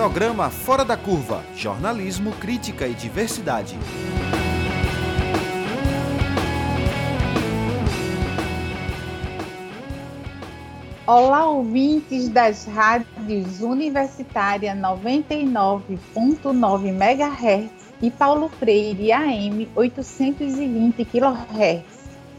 Programa Fora da Curva Jornalismo, Crítica e Diversidade. Olá, ouvintes das rádios Universitária 99.9 MHz e Paulo Freire AM 820 kHz.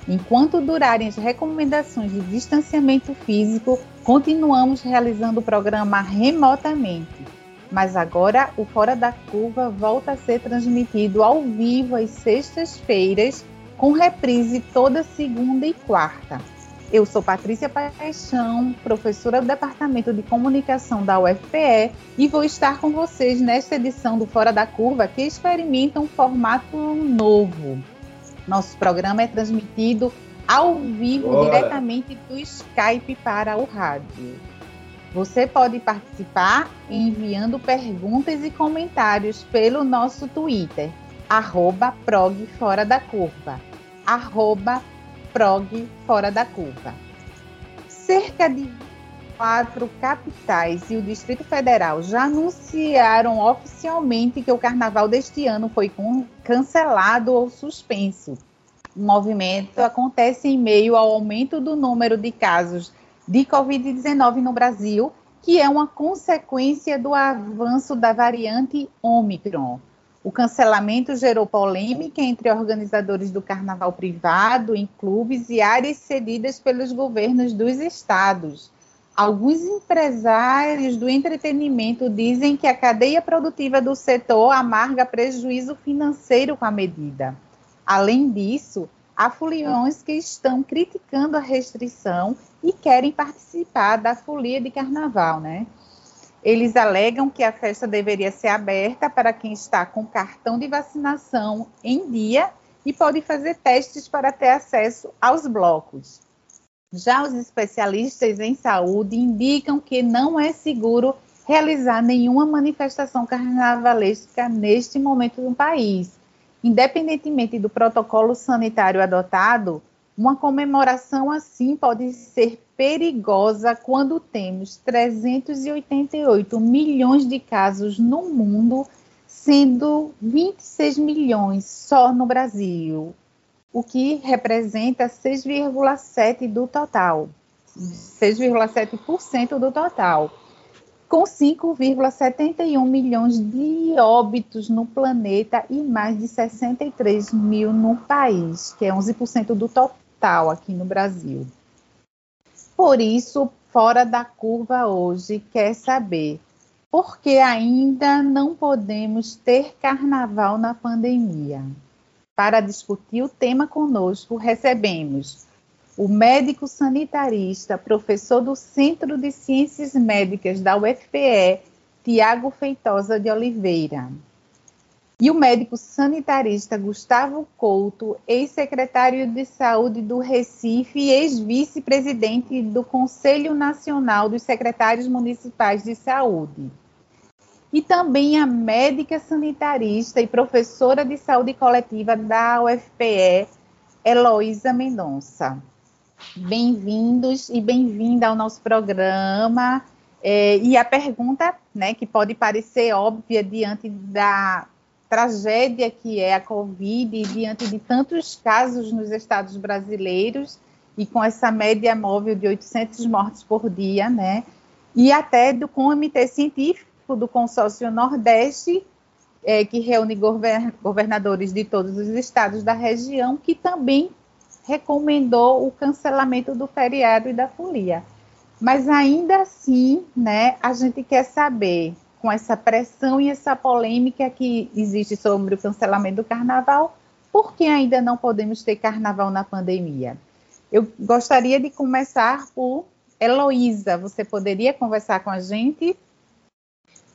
Enquanto durarem as recomendações de distanciamento físico, continuamos realizando o programa remotamente. Mas agora o Fora da Curva volta a ser transmitido ao vivo às sextas-feiras, com reprise toda segunda e quarta. Eu sou Patrícia Paixão, professora do Departamento de Comunicação da UFPE e vou estar com vocês nesta edição do Fora da Curva que experimenta um formato novo. Nosso programa é transmitido ao vivo Bora. diretamente do Skype para o rádio. Você pode participar enviando perguntas e comentários pelo nosso Twitter, arroba prog fora da curva, arroba PROG fora da curva. Cerca de quatro capitais e o Distrito Federal já anunciaram oficialmente que o carnaval deste ano foi cancelado ou suspenso. O movimento acontece em meio ao aumento do número de casos de Covid-19 no Brasil, que é uma consequência do avanço da variante Omicron. O cancelamento gerou polêmica entre organizadores do carnaval privado, em clubes e áreas cedidas pelos governos dos estados. Alguns empresários do entretenimento dizem que a cadeia produtiva do setor amarga prejuízo financeiro com a medida. Além disso, há foliões que estão criticando a restrição e querem participar da folia de carnaval, né? Eles alegam que a festa deveria ser aberta para quem está com cartão de vacinação em dia e pode fazer testes para ter acesso aos blocos. Já os especialistas em saúde indicam que não é seguro realizar nenhuma manifestação carnavalesca neste momento no país. Independentemente do protocolo sanitário adotado, uma comemoração assim pode ser perigosa quando temos 388 milhões de casos no mundo, sendo 26 milhões só no Brasil, o que representa 6,7 do total. 6,7% do total, com 5,71 milhões de óbitos no planeta e mais de 63 mil no país, que é 11% do total aqui no Brasil. Por isso, fora da curva hoje quer saber por que ainda não podemos ter carnaval na pandemia. Para discutir o tema conosco, recebemos o médico sanitarista, professor do Centro de Ciências Médicas da UFPE, Tiago Feitosa de Oliveira. E o médico sanitarista Gustavo Couto, ex-secretário de Saúde do Recife e ex-vice-presidente do Conselho Nacional dos Secretários Municipais de Saúde. E também a médica sanitarista e professora de saúde coletiva da UFPE, Heloísa Mendonça. Bem-vindos e bem-vinda ao nosso programa. É, e a pergunta, né, que pode parecer óbvia diante da tragédia que é a Covid, diante de tantos casos nos estados brasileiros, e com essa média móvel de 800 mortes por dia, né? E até do Comitê Científico do Consórcio Nordeste, é, que reúne governadores de todos os estados da região, que também recomendou o cancelamento do feriado e da folia. Mas ainda assim, né, a gente quer saber com essa pressão e essa polêmica que existe sobre o cancelamento do carnaval, por que ainda não podemos ter carnaval na pandemia? Eu gostaria de começar por Heloísa. Você poderia conversar com a gente?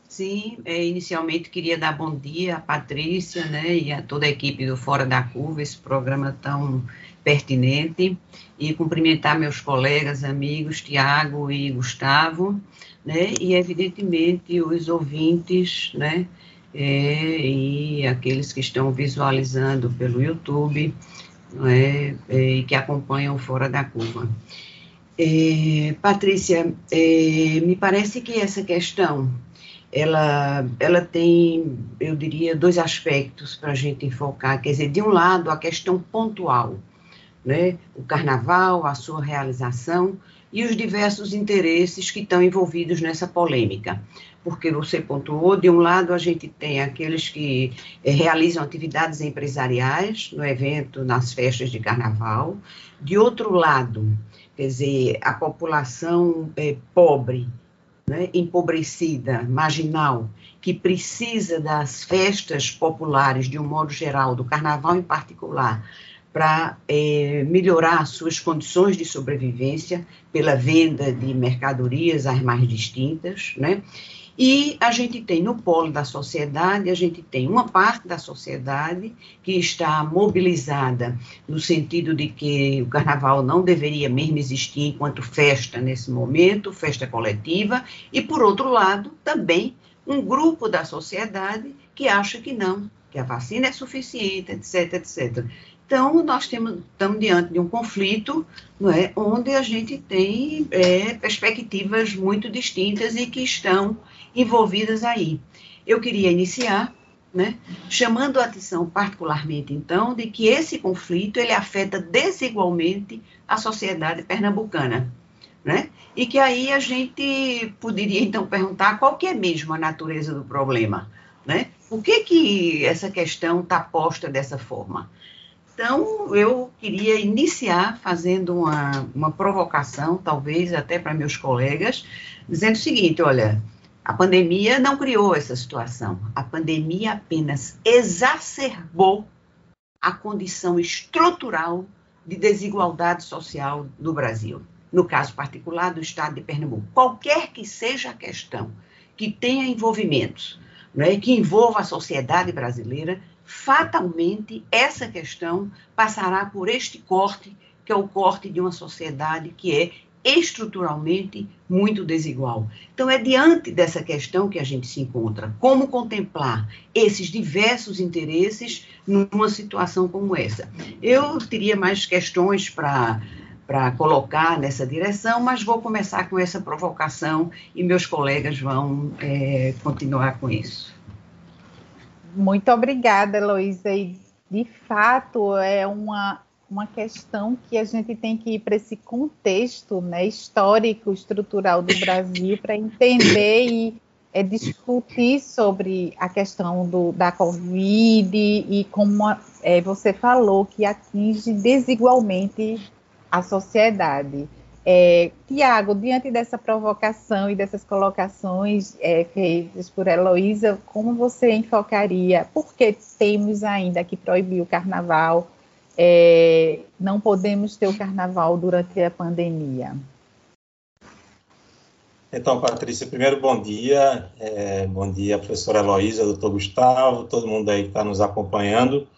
Sim, é, inicialmente queria dar bom dia a Patrícia né, e a toda a equipe do Fora da Curva, esse programa tão pertinente, e cumprimentar meus colegas, amigos, Tiago e Gustavo, né? E evidentemente os ouvintes, né? É, e aqueles que estão visualizando pelo YouTube é, é, e que acompanham fora da curva. É, Patrícia, me parece que essa questão ela, ela tem, eu diria, dois aspectos para a gente enfocar. Quer dizer, de um lado, a questão pontual, né? o carnaval, a sua realização e os diversos interesses que estão envolvidos nessa polêmica. Porque você pontuou, de um lado, a gente tem aqueles que é, realizam atividades empresariais no evento, nas festas de carnaval. De outro lado, quer dizer, a população é, pobre, né, empobrecida, marginal, que precisa das festas populares de um modo geral, do carnaval em particular, para é, melhorar suas condições de sobrevivência pela venda de mercadorias as mais distintas, né? E a gente tem no polo da sociedade, a gente tem uma parte da sociedade que está mobilizada no sentido de que o carnaval não deveria mesmo existir enquanto festa nesse momento, festa coletiva, e por outro lado, também um grupo da sociedade que acha que não, que a vacina é suficiente, etc, etc. Então, nós estamos diante de um conflito não é, onde a gente tem é, perspectivas muito distintas e que estão envolvidas aí. Eu queria iniciar né, chamando a atenção particularmente, então, de que esse conflito ele afeta desigualmente a sociedade pernambucana. Né? E que aí a gente poderia, então, perguntar qual que é mesmo a natureza do problema. Né? Por que, que essa questão está posta dessa forma? Então, eu queria iniciar fazendo uma, uma provocação, talvez até para meus colegas, dizendo o seguinte: olha, a pandemia não criou essa situação. A pandemia apenas exacerbou a condição estrutural de desigualdade social no Brasil. No caso particular do estado de Pernambuco, qualquer que seja a questão que tenha envolvimentos, né, que envolva a sociedade brasileira, fatalmente essa questão passará por este corte, que é o corte de uma sociedade que é estruturalmente muito desigual. Então, é diante dessa questão que a gente se encontra. Como contemplar esses diversos interesses numa situação como essa? Eu teria mais questões para para colocar nessa direção, mas vou começar com essa provocação e meus colegas vão é, continuar com isso. Muito obrigada, Heloísa. E, de fato, é uma, uma questão que a gente tem que ir para esse contexto né, histórico, estrutural do Brasil, para entender e é, discutir sobre a questão do, da Covid e como é, você falou, que atinge desigualmente a sociedade. É, Tiago, diante dessa provocação e dessas colocações é, feitas por Heloísa, como você enfocaria? Por que temos ainda que proibir o carnaval? É, não podemos ter o carnaval durante a pandemia? Então, Patrícia, primeiro bom dia. É, bom dia, professora Heloísa, doutor Gustavo, todo mundo aí que está nos acompanhando.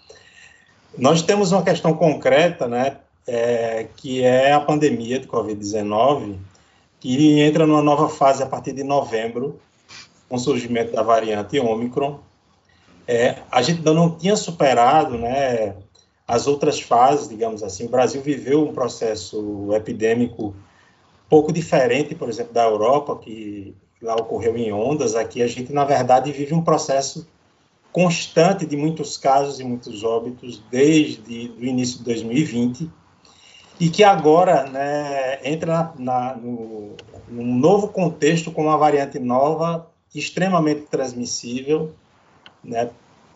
Nós temos uma questão concreta, né, é, que é a pandemia de Covid-19, que entra numa nova fase a partir de novembro, com o surgimento da variante Ômicron. É, a gente ainda não tinha superado né, as outras fases, digamos assim. O Brasil viveu um processo epidêmico pouco diferente, por exemplo, da Europa, que lá ocorreu em ondas. Aqui a gente, na verdade, vive um processo constante de muitos casos e muitos óbitos desde o início de 2020 e que agora né, entra na, no, num novo contexto com uma variante nova, extremamente transmissível, né,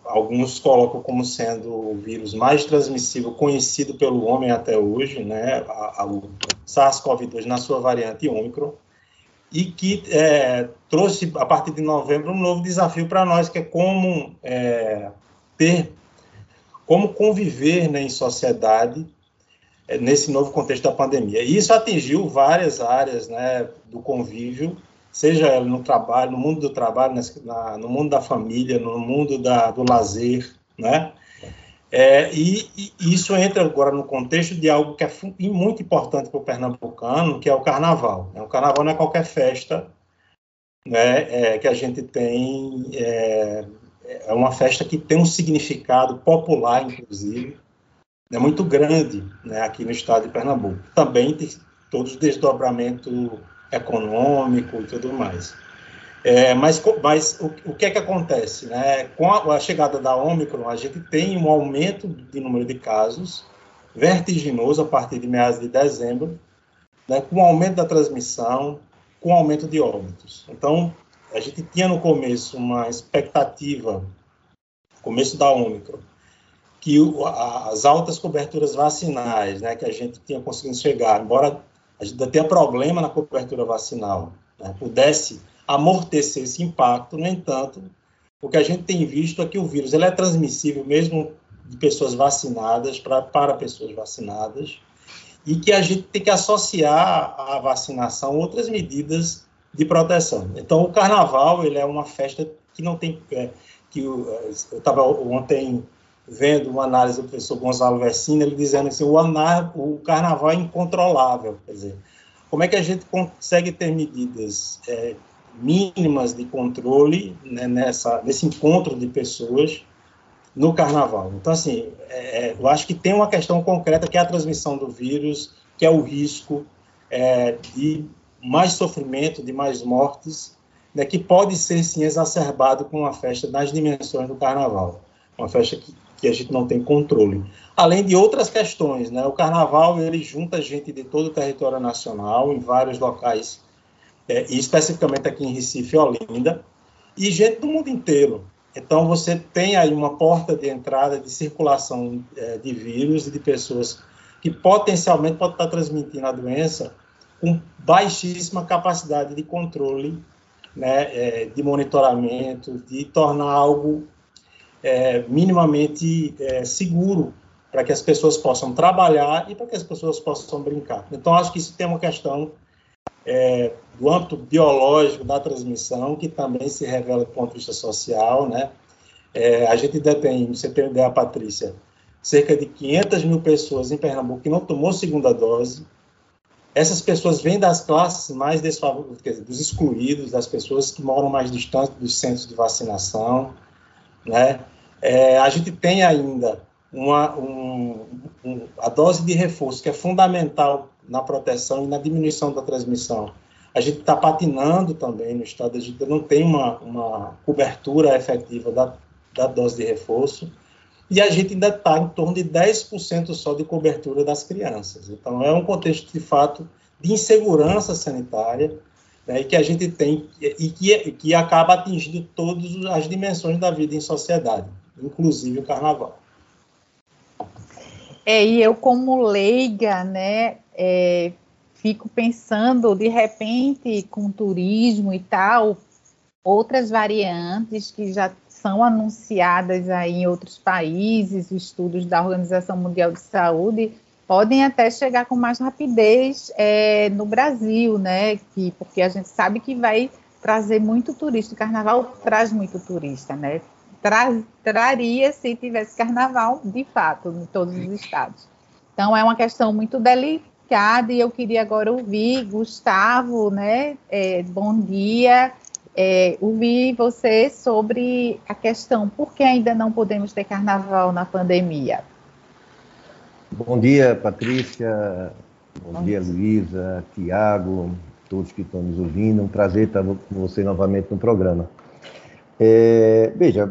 alguns colocam como sendo o vírus mais transmissível conhecido pelo homem até hoje, né, a, a, o SARS-CoV-2 na sua variante Ômicron, e que é, trouxe, a partir de novembro, um novo desafio para nós, que é como é, ter, como conviver né, em sociedade nesse novo contexto da pandemia. E isso atingiu várias áreas né, do convívio, seja no trabalho, no mundo do trabalho, na, no mundo da família, no mundo da, do lazer, né? É, e, e, isso entra agora no contexto de algo que é muito importante para o pernambucano, que é o carnaval. Né? O carnaval não é qualquer festa né, é, que a gente tem, é, é uma festa que tem um significado popular, inclusive, é muito grande né, aqui no estado de Pernambuco. Também tem todo o desdobramento econômico e tudo mais. É, mas mas o, o, que é que acontece? Né? Com a, a, chegada da Ômicron, a gente tem um aumento de número de casos vertiginoso a partir de meados de dezembro, né, com aumento da transmissão, com aumento de óbitos. Então, a gente tinha no começo uma expectativa, começo da Ômicron, que o, a, as altas coberturas vacinais, né, que a gente tinha conseguido chegar, embora a gente ainda tenha problema na cobertura vacinal, né, pudesse amortecer esse impacto, no entanto, o que a gente tem visto é que o vírus ele é transmissível mesmo de pessoas vacinadas pra, para pessoas vacinadas, e que a gente tem que associar à vacinação outras medidas de proteção. Então, o carnaval ele é uma festa que não tem. É, que eu estava ontem vendo uma análise do professor Gonzalo Versino, ele dizendo assim: o, anar, o carnaval é incontrolável. Quer dizer, como é que a gente consegue ter medidas é, mínimas de controle né, nessa, nesse encontro de pessoas no carnaval. Então, assim, é, é, eu acho que tem uma questão concreta que é a transmissão do vírus, que é o risco é, de mais sofrimento, de mais mortes, né, que pode ser, sim, exacerbado com uma festa nas dimensões do carnaval. Uma festa que, que a gente não tem controle. Além de outras questões, né, o carnaval, ele junta gente de todo o território nacional, em vários locais, é, e especificamente aqui em Recife Olinda, e gente do mundo inteiro. Então, você tem aí uma porta de entrada de circulação é, de vírus e de pessoas que potencialmente podem estar transmitindo a doença com baixíssima capacidade de controle, né, é, de monitoramento, de tornar algo é, minimamente é, seguro para que as pessoas possam trabalhar e para que as pessoas possam brincar. Então, acho que isso tem uma questão é, do âmbito biológico da transmissão, que também se revela do ponto de vista social, né? É, a gente tem, você tem ideia, Patrícia, cerca de 500 mil pessoas em Pernambuco que não tomou segunda dose. Essas pessoas vêm das classes mais desfavorecidas, dos excluídos, das pessoas que moram mais distantes dos centros de vacinação, né? É, a gente tem ainda uma, um, um, a dose de reforço, que é fundamental na proteção e na diminuição da transmissão. A gente está patinando também no estado, a gente não tem uma, uma cobertura efetiva da, da dose de reforço, e a gente ainda está em torno de 10% só de cobertura das crianças. Então, é um contexto, de fato, de insegurança sanitária, né, e que a gente tem, e que, que acaba atingindo todas as dimensões da vida em sociedade, inclusive o carnaval. É, e eu como leiga, né, é, fico pensando, de repente, com turismo e tal, outras variantes que já são anunciadas aí em outros países, estudos da Organização Mundial de Saúde, podem até chegar com mais rapidez é, no Brasil, né? Que, porque a gente sabe que vai trazer muito turista. O carnaval traz muito turista, né? Tra traria se tivesse carnaval de fato em todos os estados. Então é uma questão muito delicada e eu queria agora ouvir Gustavo, né? É, bom dia. É, ouvir você sobre a questão por que ainda não podemos ter carnaval na pandemia. Bom dia, Patrícia. Bom, Bom dia, Luísa, Tiago, todos que estão nos ouvindo. Um prazer estar com você novamente no programa. É, veja,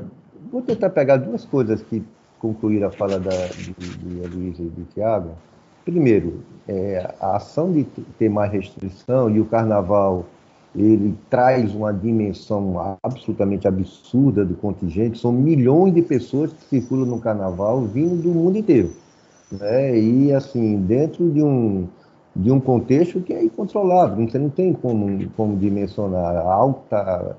Vou tentar pegar duas coisas que concluíram a fala da, Luísa e de Tiago. Primeiro, é, a ação de ter mais restrição e o carnaval ele traz uma dimensão absolutamente absurda do contingente. São milhões de pessoas que circulam no carnaval vindo do mundo inteiro. Né? E, assim, dentro de um, de um contexto que é incontrolável, você não tem como, como dimensionar a alta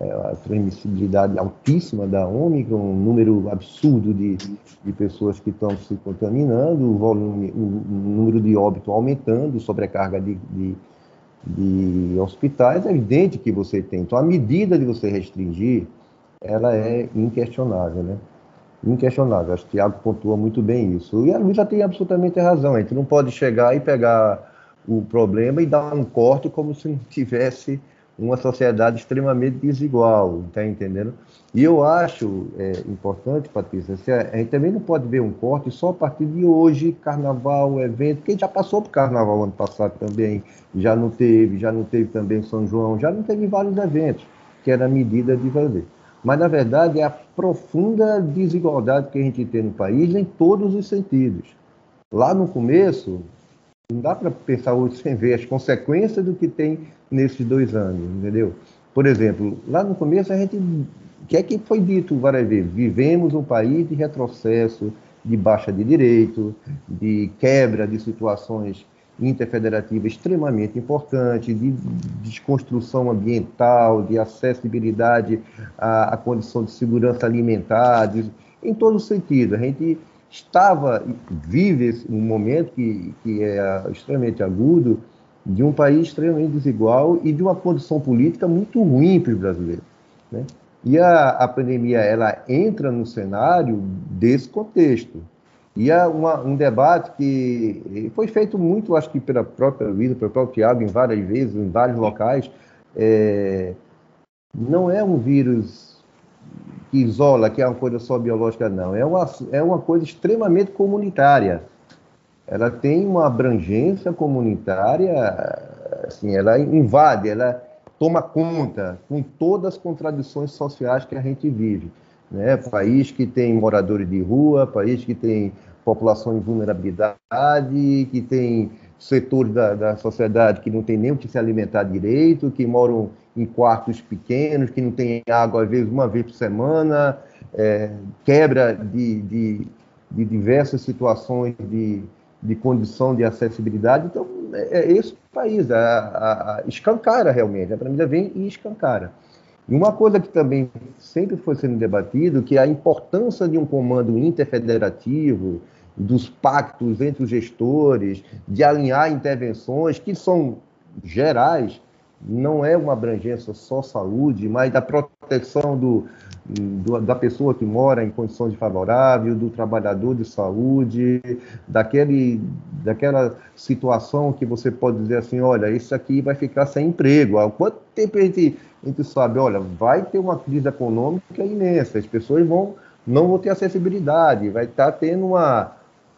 a transmissibilidade altíssima da Ômicron, um número absurdo de, de pessoas que estão se contaminando, o volume, o número de óbito aumentando, sobrecarga de, de, de, hospitais, é evidente que você tem. Então, a medida de você restringir, ela é inquestionável, né? Inquestionável. Acho que o Tiago pontua muito bem isso. E a Luísa tem absolutamente razão. A gente não pode chegar e pegar o problema e dar um corte como se não tivesse uma sociedade extremamente desigual, está entendendo? E eu acho é, importante, Patrícia, a gente também não pode ver um corte só a partir de hoje, carnaval, evento, porque já passou por carnaval ano passado também, já não teve, já não teve também São João, já não teve vários eventos. que era a medida de fazer. Mas, na verdade, é a profunda desigualdade que a gente tem no país em todos os sentidos. Lá no começo, não dá para pensar hoje sem ver as consequências do que tem nesses dois anos, entendeu? Por exemplo, lá no começo a gente. O que é que foi dito várias vezes? Vivemos um país de retrocesso, de baixa de direito, de quebra de situações interfederativas extremamente importantes, de desconstrução ambiental, de acessibilidade à, à condição de segurança alimentar, de, em todo sentido. A gente estava, vive um momento que, que é extremamente agudo, de um país extremamente desigual e de uma condição política muito ruim para os brasileiros. Né? E a, a pandemia ela entra no cenário desse contexto. E há uma, um debate que foi feito muito, acho que pela própria Luísa, pelo próprio Tiago, em várias vezes, em vários locais. É, não é um vírus que isola, que é uma coisa só biológica, não. É uma, é uma coisa extremamente comunitária. Ela tem uma abrangência comunitária, assim, ela invade, ela toma conta com todas as contradições sociais que a gente vive. Né? País que tem moradores de rua, país que tem população em vulnerabilidade, que tem setores da, da sociedade que não tem nem o que se alimentar direito, que moram em quartos pequenos, que não tem água, às vezes, uma vez por semana, é, quebra de, de, de, diversas situações de, de condição de acessibilidade. Então, é, é esse país, a, a, a escancara realmente, a pandemia vem e escancara. E uma coisa que também sempre foi sendo debatido, que é a importância de um comando interfederativo, dos pactos entre os gestores, de alinhar intervenções que são gerais, não é uma abrangência só saúde, mas da proteção do, do, da pessoa que mora em condições desfavoráveis, do trabalhador de saúde, daquele, daquela situação que você pode dizer assim, olha, isso aqui vai ficar sem emprego. Há quanto tempo a gente, a gente sabe, olha, vai ter uma crise econômica imensa, as pessoas vão não vão ter acessibilidade, vai estar tendo uma,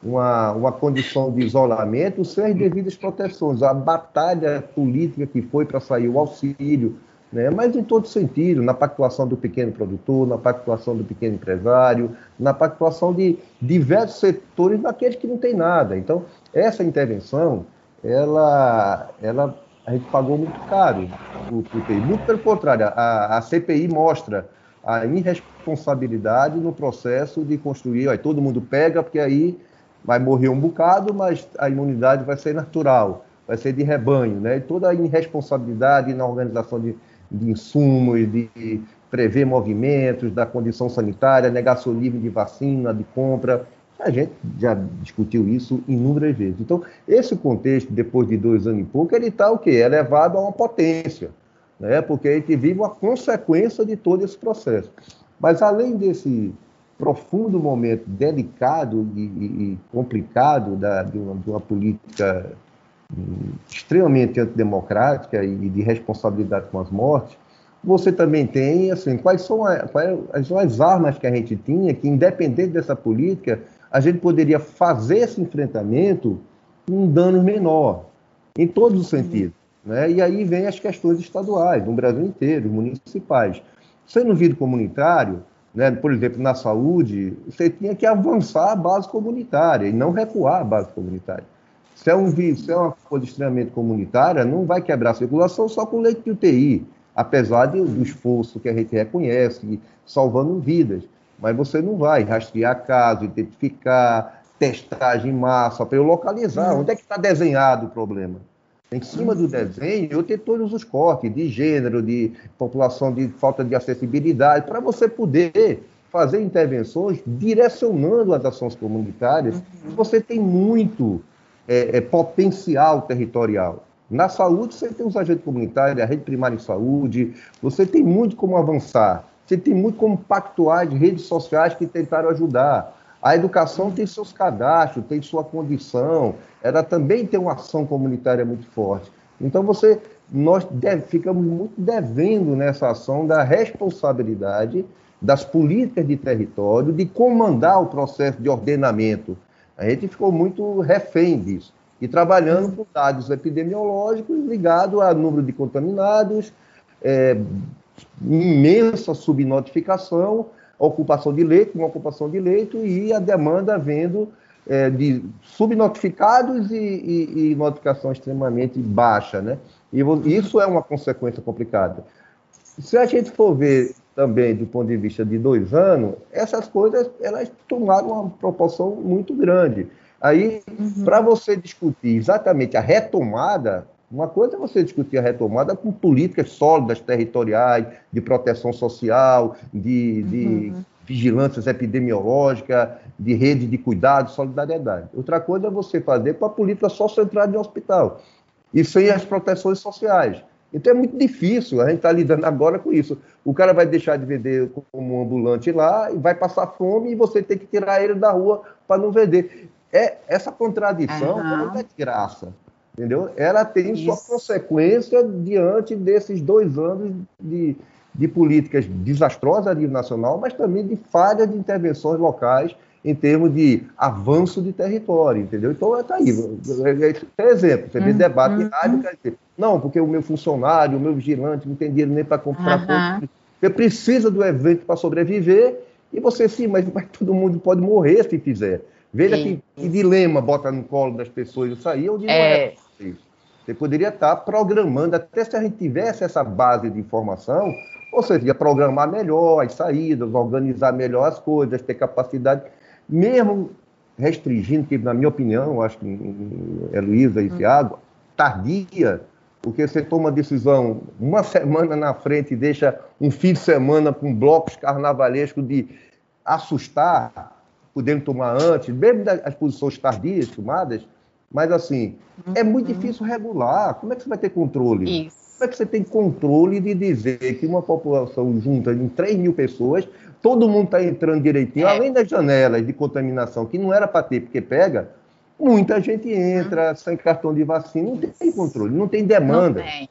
uma, uma condição de isolamento sem as devidas proteções. A batalha política que foi para sair o auxílio, né? mas em todo sentido, na pactuação do pequeno produtor, na pactuação do pequeno empresário, na pactuação de diversos setores daqueles que não têm nada. Então, essa intervenção, ela, ela a gente pagou muito caro. Muito pelo contrário, a, a CPI mostra a irresponsabilidade no processo de construir, ó, todo mundo pega, porque aí vai morrer um bocado, mas a imunidade vai ser natural, vai ser de rebanho, né? E toda a irresponsabilidade na organização de, de insumos, de prever movimentos da condição sanitária, negacionismo de vacina, de compra, a gente já discutiu isso inúmeras vezes. Então, esse contexto, depois de dois anos e pouco, ele está o quê? Elevado a uma potência, né? porque a gente vive uma consequência de todo esse processo. Mas, além desse profundo momento delicado e, e complicado da, de, uma, de, uma, política hum, extremamente antidemocrática e de responsabilidade com as mortes, você também tem, assim, quais são, a, quais são as armas que a gente tinha que, independente dessa política, a gente poderia fazer esse enfrentamento com um dano menor, em todos os sentidos. Né? E aí vem as questões estaduais, no Brasil inteiro, municipais. Sendo vidro comunitário, né, por exemplo, na saúde, você tinha que avançar a base comunitária e não recuar a base comunitária. Se é, um, se é uma coisa extremamente comunitária, não vai quebrar a circulação só com leite de UTI, apesar de, do esforço que a gente reconhece, salvando vidas. Mas você não vai rastrear caso, identificar, testagem em massa, para eu localizar onde é que está desenhado o problema. Em cima do desenho, eu tenho todos os cortes de gênero, de população de falta de acessibilidade, para você poder fazer intervenções direcionando as ações comunitárias. Uhum. Você tem muito é, é, potencial territorial. Na saúde, você tem os agentes comunitários, a rede primária em saúde, você tem muito como avançar, você tem muito como pactuar de redes sociais que tentaram ajudar. A educação tem seus cadastros, tem sua condição, ela também tem uma ação comunitária muito forte. Então você, nós deve, ficamos muito devendo nessa ação da responsabilidade das políticas de território, de comandar o processo de ordenamento. A gente ficou muito refém disso. E trabalhando com dados epidemiológicos ligados a número de contaminados, é, imensa subnotificação, ocupação de leito, uma ocupação de leito e a demanda vendo é, de subnotificados e, e, e, notificação extremamente baixa, né? E isso é uma consequência complicada. Se a gente for ver também do ponto de vista de dois anos, essas coisas elas tomaram uma proporção muito grande. Aí, uhum. para você discutir exatamente a retomada, uma coisa é você discutir a retomada com políticas sólidas territoriais, de proteção social, de, de uhum. vigilância epidemiológica, de rede de cuidado, solidariedade. Outra coisa é você fazer com a política só centrada em hospital e sem as proteções sociais. Então é muito difícil, a gente está lidando agora com isso. O cara vai deixar de vender como ambulante lá e vai passar fome e você tem que tirar ele da rua para não vender. É, essa contradição uhum. não é de graça entendeu? Ela tem Isso. sua consequência diante desses dois anos de, de políticas desastrosas a nível nacional, mas também de falha de intervenções locais em termos de avanço de território, entendeu? Então, está aí. É, é exemplo, você vê uhum. debate em rádio, quer dizer, não, porque o meu funcionário, o meu vigilante não tem dinheiro nem para comprar uhum. Você precisa do evento para sobreviver, e você, sim, mas, mas todo mundo pode morrer se fizer. Veja que, que, dilema bota no colo das pessoas isso aí, onde é. não é você poderia estar programando, até se a gente tivesse essa base de informação, você ia programar melhor as saídas, organizar melhor as coisas, ter capacidade, mesmo restringindo, que na minha opinião, acho que é Luísa e hum. Tiago, tardia, porque você toma decisão uma semana na frente e deixa um fim de semana com blocos carnavalescos de assustar, podendo tomar antes, mesmo as posições tardias tomadas, mas, assim, uhum. é muito uhum. difícil regular. Como é que você vai ter controle? Isso. Como é que você tem controle de dizer que uma população junta em 3 mil pessoas, todo mundo está entrando direitinho, é. além das janelas de contaminação, que não era para ter, porque pega, muita gente entra uhum. sem cartão de vacina, não tem controle, não tem demanda. Não tem.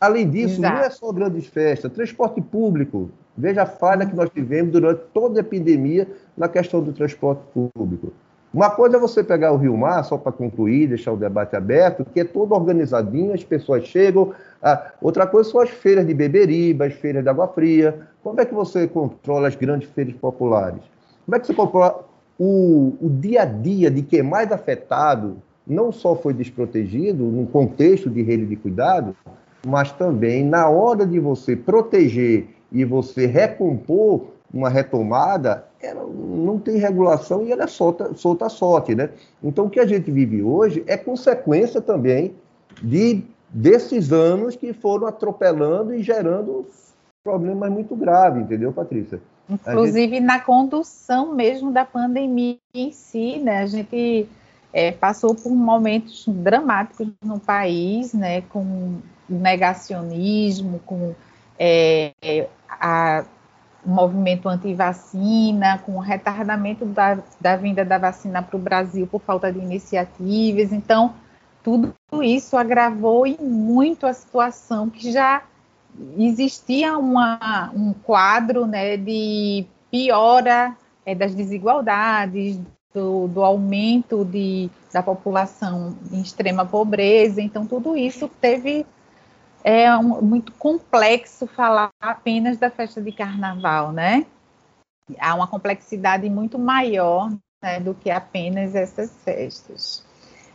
Além disso, Exato. não é só grandes festas, transporte público. Veja a falha que nós tivemos durante toda a epidemia na questão do transporte público. Uma coisa é você pegar o Rio Mar, só para concluir, deixar o debate aberto, que é todo organizadinho, as pessoas chegam. Ah, outra coisa são as feiras de beberiba, as feiras de água fria. Como é que você controla as grandes feiras populares? Como é que você controla o, o dia a dia de quem é mais afetado não só foi desprotegido no contexto de rede de cuidado, mas também na hora de você proteger e você recompor uma retomada, ela não tem regulação e ela é solta, solta a sorte, né? Então, o que a gente vive hoje é consequência também de desses anos que foram atropelando e gerando problemas muito graves, entendeu, Patrícia? Inclusive gente... na condução mesmo da pandemia em si, né? A gente é, passou por momentos dramáticos no país, né? Com negacionismo, com é, a movimento anti-vacina, com o retardamento da, da vinda da vacina para o Brasil por falta de iniciativas. Então, tudo isso agravou e muito a situação que já existia uma, um quadro né, de piora é, das desigualdades, do, do aumento de, da população em extrema pobreza. Então, tudo isso teve é um, muito complexo falar apenas da festa de carnaval, né? Há uma complexidade muito maior né, do que apenas essas festas.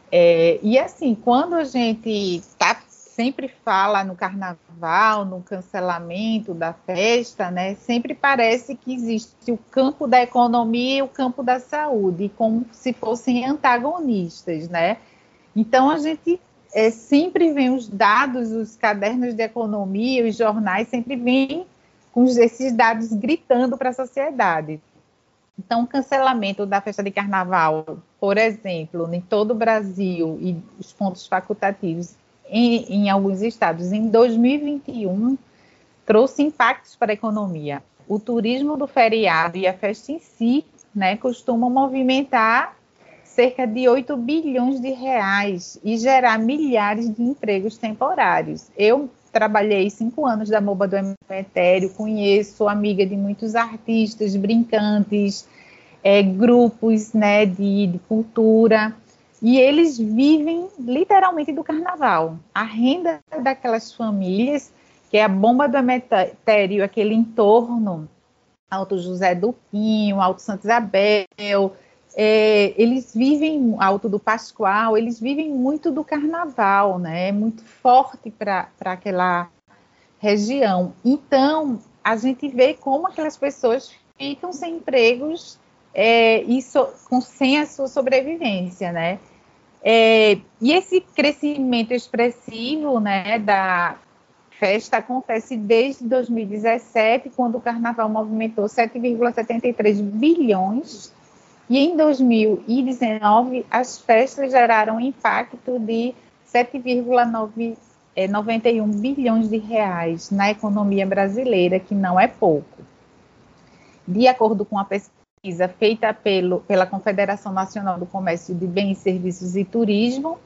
É, e assim, quando a gente tá, sempre fala no carnaval, no cancelamento da festa, né, sempre parece que existe o campo da economia e o campo da saúde, como se fossem antagonistas, né? Então a gente é, sempre vem os dados, os cadernos de economia, os jornais sempre vêm com esses dados gritando para a sociedade. Então, o cancelamento da festa de carnaval, por exemplo, em todo o Brasil e os pontos facultativos em, em alguns estados, em 2021, trouxe impactos para a economia. O turismo do feriado e a festa em si né, costumam movimentar cerca de 8 bilhões de reais e gerar milhares de empregos temporários. Eu trabalhei cinco anos da MOBA do Emetério, conheço amiga de muitos artistas, brincantes, é, grupos né, de, de cultura, e eles vivem literalmente do carnaval. A renda daquelas famílias que é a bomba do Emetério, aquele entorno, Alto José do Pinho, Alto Santa Isabel, é, eles vivem, Alto do Pascoal, eles vivem muito do carnaval, né? É muito forte para aquela região. Então, a gente vê como aquelas pessoas ficam sem empregos é, e so, com, sem a sua sobrevivência, né? É, e esse crescimento expressivo, né, da festa acontece desde 2017, quando o carnaval movimentou 7,73 bilhões, e em 2019 as festas geraram um impacto de 7,91 é, bilhões de reais na economia brasileira, que não é pouco. De acordo com a pesquisa feita pelo, pela Confederação Nacional do Comércio de Bens, Serviços e Turismo,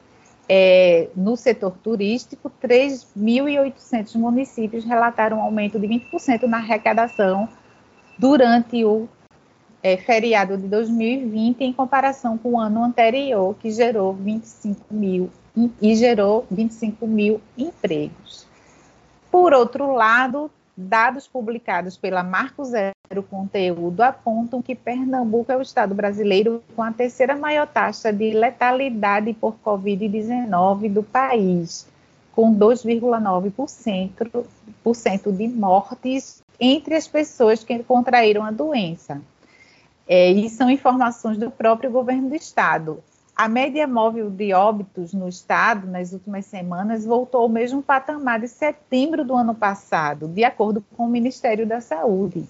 é, no setor turístico, 3.800 municípios relataram um aumento de 20% na arrecadação durante o é, feriado de 2020 em comparação com o ano anterior, que gerou 25 mil e gerou 25 mil empregos. Por outro lado, dados publicados pela Marco Zero Conteúdo apontam que Pernambuco é o estado brasileiro com a terceira maior taxa de letalidade por Covid-19 do país, com 2,9% de mortes entre as pessoas que contraíram a doença. É, e são informações do próprio governo do estado. A média móvel de óbitos no estado nas últimas semanas voltou ao mesmo patamar de setembro do ano passado, de acordo com o Ministério da Saúde.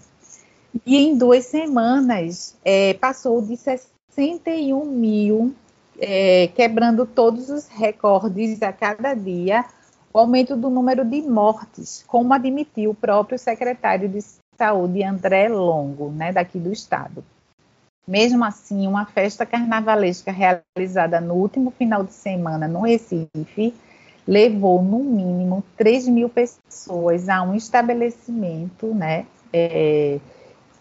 E em duas semanas é, passou de 61 mil, é, quebrando todos os recordes a cada dia, o aumento do número de mortes, como admitiu o próprio secretário de Saúde, André Longo, né, daqui do estado. Mesmo assim, uma festa carnavalesca realizada no último final de semana no Recife levou, no mínimo, 3 mil pessoas a um estabelecimento, né, é,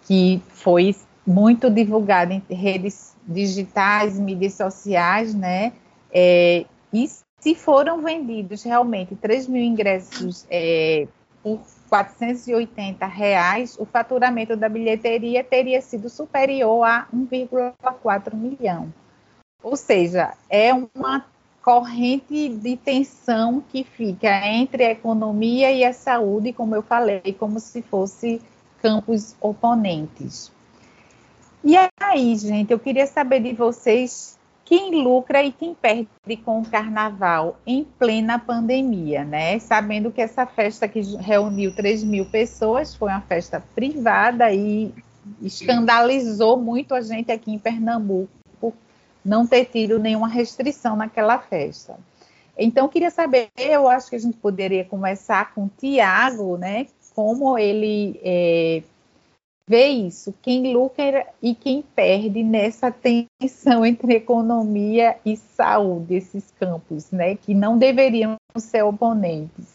que foi muito divulgado em redes digitais, mídias sociais, né, é, e se foram vendidos realmente 3 mil ingressos é, por 480 reais, o faturamento da bilheteria teria sido superior a 1,4 milhão. Ou seja, é uma corrente de tensão que fica entre a economia e a saúde, como eu falei, como se fosse campos oponentes. E aí, gente, eu queria saber de vocês quem lucra e quem perde com o carnaval em plena pandemia, né? Sabendo que essa festa que reuniu 3 mil pessoas foi uma festa privada e escandalizou muito a gente aqui em Pernambuco por não ter tido nenhuma restrição naquela festa. Então, queria saber, eu acho que a gente poderia começar com o Tiago, né? Como ele é, vê isso, quem lucra e quem perde nessa tensão entre economia e saúde, esses campos, né, que não deveriam ser oponentes.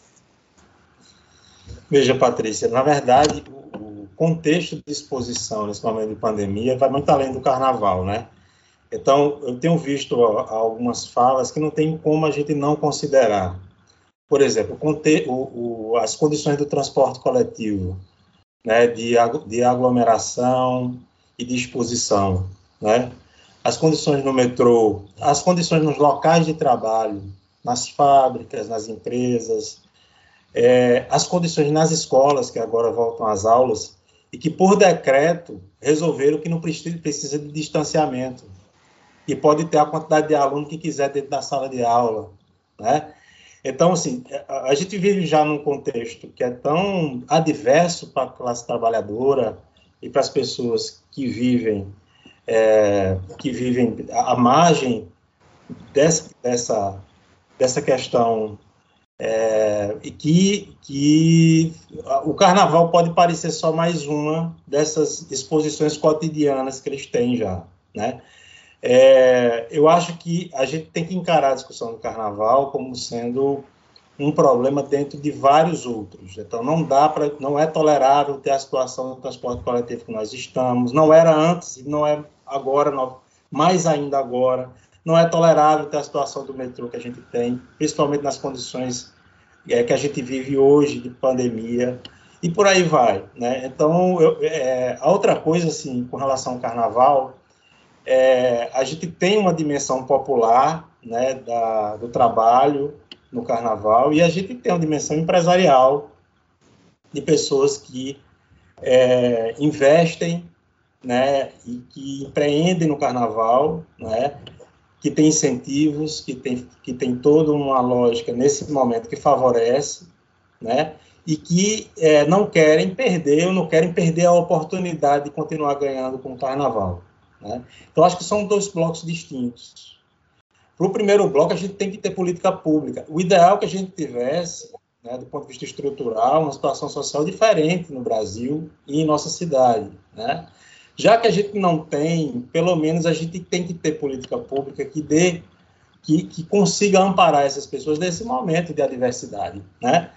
Veja, Patrícia, na verdade, o contexto de exposição nesse momento de pandemia vai muito além do carnaval, né? Então, eu tenho visto algumas falas que não tem como a gente não considerar. Por exemplo, as condições do transporte coletivo, né, de, de aglomeração e de exposição, né? As condições no metrô, as condições nos locais de trabalho, nas fábricas, nas empresas, é, as condições nas escolas, que agora voltam às aulas, e que, por decreto, resolveram que não precisa, de distanciamento, e pode ter a quantidade de aluno que quiser dentro da sala de aula, né? Então, assim, a gente vive já num contexto que é tão adverso para a classe trabalhadora e para as pessoas que vivem é, que vivem à margem dessa, dessa, dessa questão é, e que, que o carnaval pode parecer só mais uma dessas exposições cotidianas que eles têm já, né? É, eu acho que a gente tem que encarar a discussão do carnaval como sendo um problema dentro de vários outros. Então, não dá para, não é tolerável ter a situação do transporte coletivo que nós estamos. Não era antes e não é agora, não, mais ainda agora. Não é tolerável ter a situação do metrô que a gente tem, principalmente nas condições é, que a gente vive hoje de pandemia e por aí vai, né? Então, eu, é, a outra coisa, assim, com relação ao carnaval, é, a gente tem uma dimensão popular, né, da, do trabalho no carnaval e a gente tem uma dimensão empresarial de pessoas que é, investem, né, e que empreendem no carnaval, né, que tem incentivos, que tem, que tem toda uma lógica nesse momento que favorece, né, e que é, não querem perder, ou não querem perder a oportunidade de continuar ganhando com o carnaval. Né? Então, acho que são dois blocos distintos. Para o primeiro bloco, a gente tem que ter política pública. O ideal é que a gente tivesse, né, do ponto de vista estrutural, uma situação social diferente no Brasil e em nossa cidade. Né? Já que a gente não tem, pelo menos a gente tem que ter política pública que dê, que, que consiga amparar essas pessoas nesse momento de adversidade. Né?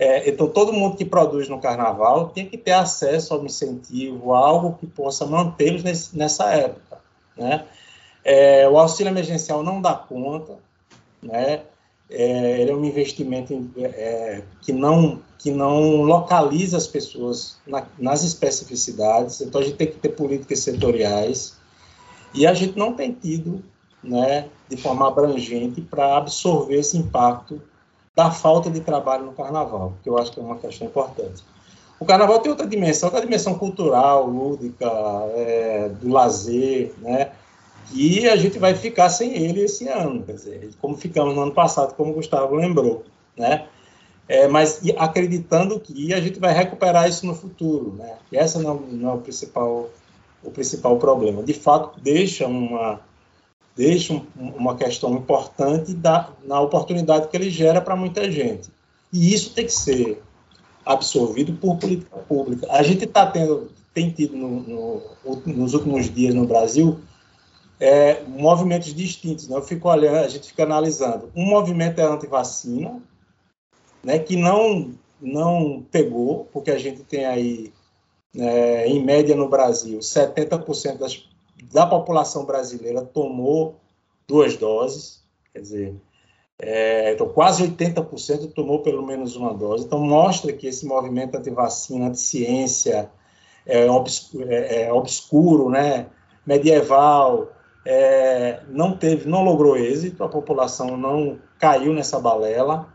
É, então, todo mundo que produz no carnaval tem que ter acesso ao incentivo, algo que possa mantê-los nessa época. Né? É, o auxílio emergencial não dá conta, né? É, ele é um investimento é, que, não, que não localiza as pessoas na, nas especificidades, então a gente tem que ter políticas setoriais, e a gente não tem tido, né, de forma abrangente, para absorver esse impacto da falta de trabalho no carnaval, que eu acho que é uma questão importante. O carnaval tem outra dimensão, que é a dimensão cultural, lúdica, é, do lazer, né? E a gente vai ficar sem ele esse ano, quer dizer, como ficamos no ano passado, como o Gustavo lembrou, né? É, mas acreditando que a gente vai recuperar isso no futuro, né? E essa não, não é o principal, o principal problema. De fato, deixa uma, deixa um, uma questão importante da, na oportunidade que ele gera para muita gente. E isso tem que ser absorvido por política pública. A gente está tendo, tem tido no, no, nos últimos dias no Brasil é, movimentos distintos. Né? Eu fico olhando, a gente fica analisando. Um movimento é anti-vacina, né, que não não pegou, porque a gente tem aí, é, em média no Brasil, 70% das da população brasileira tomou duas doses, quer dizer, é, então quase 80% tomou pelo menos uma dose. Então mostra que esse movimento anti-vacina, anti-ciência, é, obscuro, é, é, obscuro, né, medieval, é, não teve, não logrou êxito, a população não caiu nessa balela,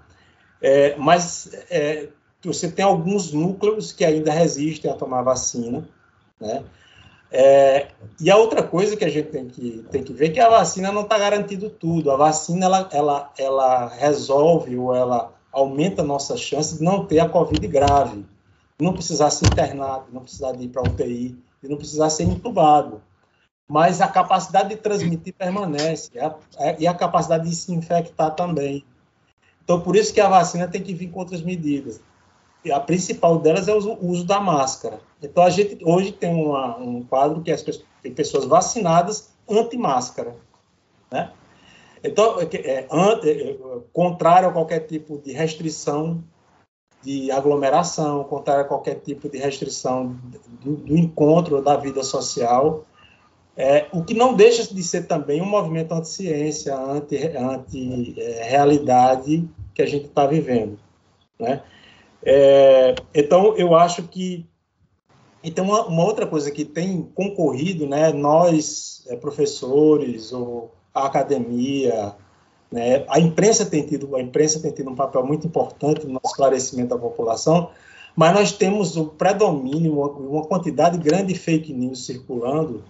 é, mas é, você tem alguns núcleos que ainda resistem a tomar vacina, né? É, e a outra coisa que a gente tem que, tem que ver é que a vacina não está garantindo tudo. A vacina ela, ela, ela resolve ou ela aumenta a nossa chance de não ter a Covid grave, não precisar ser internado, não precisar ir para UTI, e não precisar ser entubado. Mas a capacidade de transmitir permanece, e a capacidade de se infectar também. Então, por isso que a vacina tem que vir com outras medidas a principal delas é o uso da máscara. Então, a gente hoje tem uma, um quadro que as pessoas, tem pessoas vacinadas anti-máscara, né? Então, é, é, é, contrário a qualquer tipo de restrição de aglomeração, contrário a qualquer tipo de restrição do, do encontro da vida social, é, o que não deixa de ser também um movimento anti-ciência, anti-realidade anti, que a gente está vivendo, né? É, então, eu acho que. Então, uma, uma, outra coisa que tem concorrido, né, nós, é, professores, ou a academia, né, a imprensa tem tido, a imprensa tem tido um papel muito importante no esclarecimento da população, mas nós temos o predomínio, uma, uma quantidade grande de fake news circulando,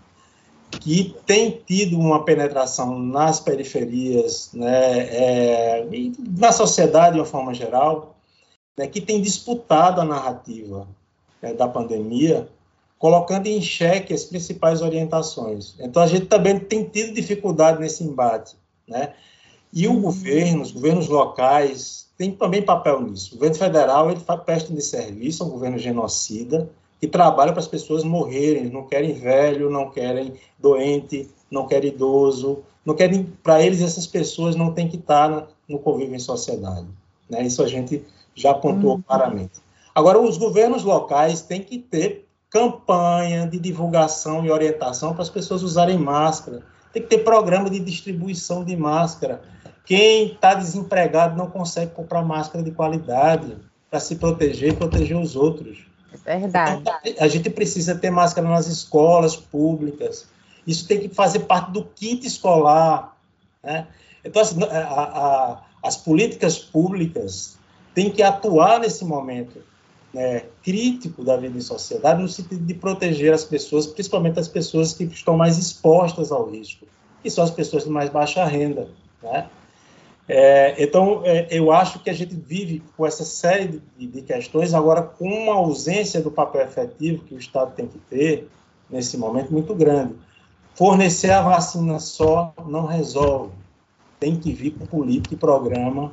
que tem tido uma penetração nas periferias, né, é, na sociedade de uma forma geral, né, que tem disputado a narrativa né, da pandemia, colocando em xeque as principais orientações. Então, a gente também tem tido dificuldade nesse embate. Né? E o governo, os governos locais, tem também papel nisso. O governo federal ele presta de serviço a um governo genocida, que trabalha para as pessoas morrerem, não querem velho, não querem doente, não querem idoso, não querem, para eles essas pessoas não têm que estar no convívio em sociedade. Né? Isso a gente já apontou uhum. claramente. Agora, os governos locais têm que ter campanha de divulgação e orientação para as pessoas usarem máscara. Tem que ter programa de distribuição de máscara. Quem está desempregado não consegue comprar máscara de qualidade para se proteger e proteger os outros. É verdade. Então, a gente precisa ter máscara nas escolas públicas. Isso tem que fazer parte do kit escolar. Né? Então, assim, a, a, as políticas públicas têm que atuar nesse momento né, crítico da vida em sociedade, no sentido de proteger as pessoas, principalmente as pessoas que estão mais expostas ao risco, que são as pessoas de mais baixa renda. Né? É, então, é, eu acho que a gente vive com essa série de, de, questões, agora com uma ausência do papel efetivo que o Estado tem que ter nesse momento muito grande. Fornecer a vacina só não resolve. Tem que vir com política e programa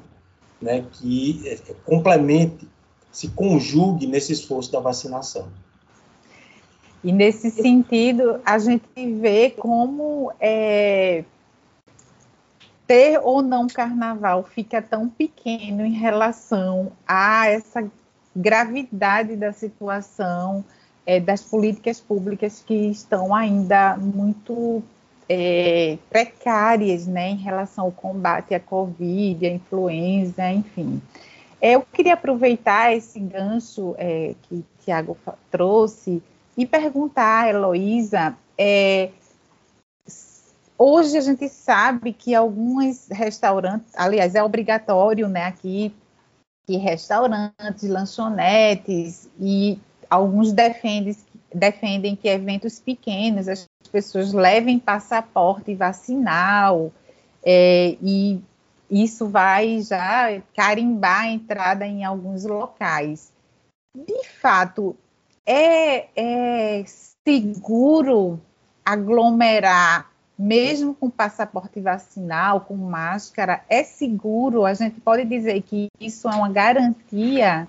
né, que é, complemente, se conjugue nesse esforço da vacinação. E nesse sentido, a gente vê como é, ter ou não carnaval fica tão pequeno em relação a essa gravidade da situação, é, das políticas públicas que estão ainda muito é, precárias né, em relação ao combate à Covid, à influenza, enfim. É, eu queria aproveitar esse gancho é, que Tiago trouxe e perguntar a Heloísa é, Hoje a gente sabe que alguns restaurantes, aliás, é obrigatório, né, aqui, que restaurantes, lanchonetes e alguns defendem, defendem que eventos pequenos as pessoas levem passaporte vacinal é, e isso vai já carimbar a entrada em alguns locais. De fato, é, é seguro aglomerar mesmo com passaporte vacinal, com máscara, é seguro? A gente pode dizer que isso é uma garantia?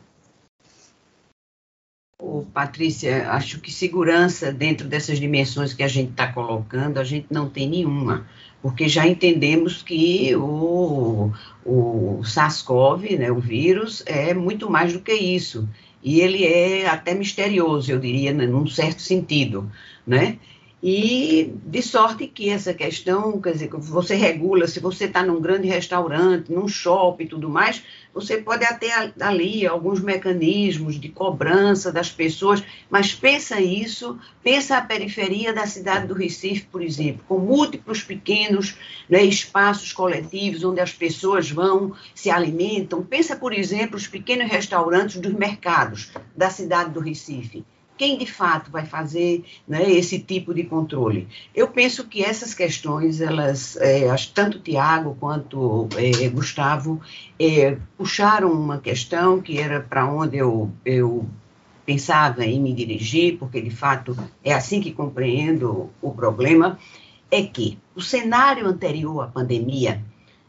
Ô, Patrícia, acho que segurança dentro dessas dimensões que a gente está colocando, a gente não tem nenhuma, porque já entendemos que o, o SARS-CoV, né, o vírus, é muito mais do que isso. E ele é até misterioso, eu diria, num certo sentido, né? E de sorte que essa questão, quer dizer, você regula, se você está num grande restaurante, num shopping e tudo mais, você pode até ali alguns mecanismos de cobrança das pessoas, mas pensa isso, pensa a periferia da cidade do Recife, por exemplo, com múltiplos pequenos né, espaços coletivos onde as pessoas vão, se alimentam. Pensa, por exemplo, os pequenos restaurantes dos mercados da cidade do Recife quem de fato vai fazer né, esse tipo de controle? Eu penso que essas questões, elas, é, tanto Tiago quanto é, Gustavo, é, puxaram uma questão que era para onde eu, eu pensava em me dirigir, porque de fato é assim que compreendo o problema, é que o cenário anterior à pandemia,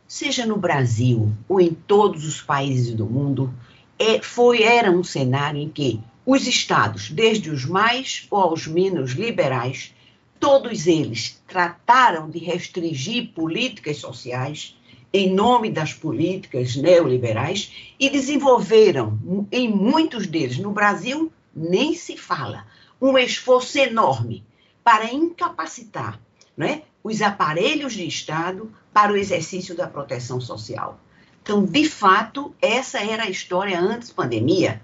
seja no Brasil ou em todos os países do mundo, é, foi, era um cenário em que os estados, desde os mais ou aos menos liberais, todos eles trataram de restringir políticas sociais em nome das políticas neoliberais e desenvolveram, em muitos deles, no Brasil, nem se fala, um esforço enorme para incapacitar né, os aparelhos de Estado para o exercício da proteção social. Então, de fato, essa era a história antes pandemia,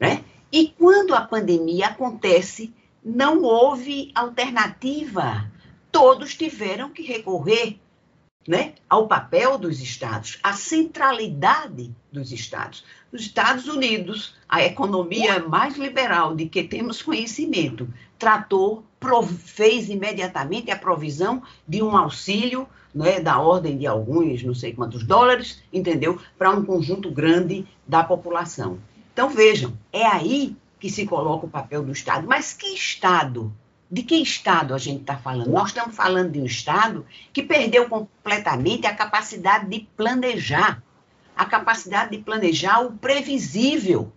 né? E quando a pandemia acontece, não houve alternativa. Todos tiveram que recorrer né, ao papel dos Estados, à centralidade dos Estados. Nos Estados Unidos, a economia mais liberal de que temos conhecimento tratou, fez imediatamente a provisão de um auxílio né, da ordem de alguns, não sei quantos dólares, entendeu? Para um conjunto grande da população. Então, vejam, é aí que se coloca o papel do Estado. Mas que Estado? De que Estado a gente está falando? Nós estamos falando de um Estado que perdeu completamente a capacidade de planejar, a capacidade de planejar o previsível.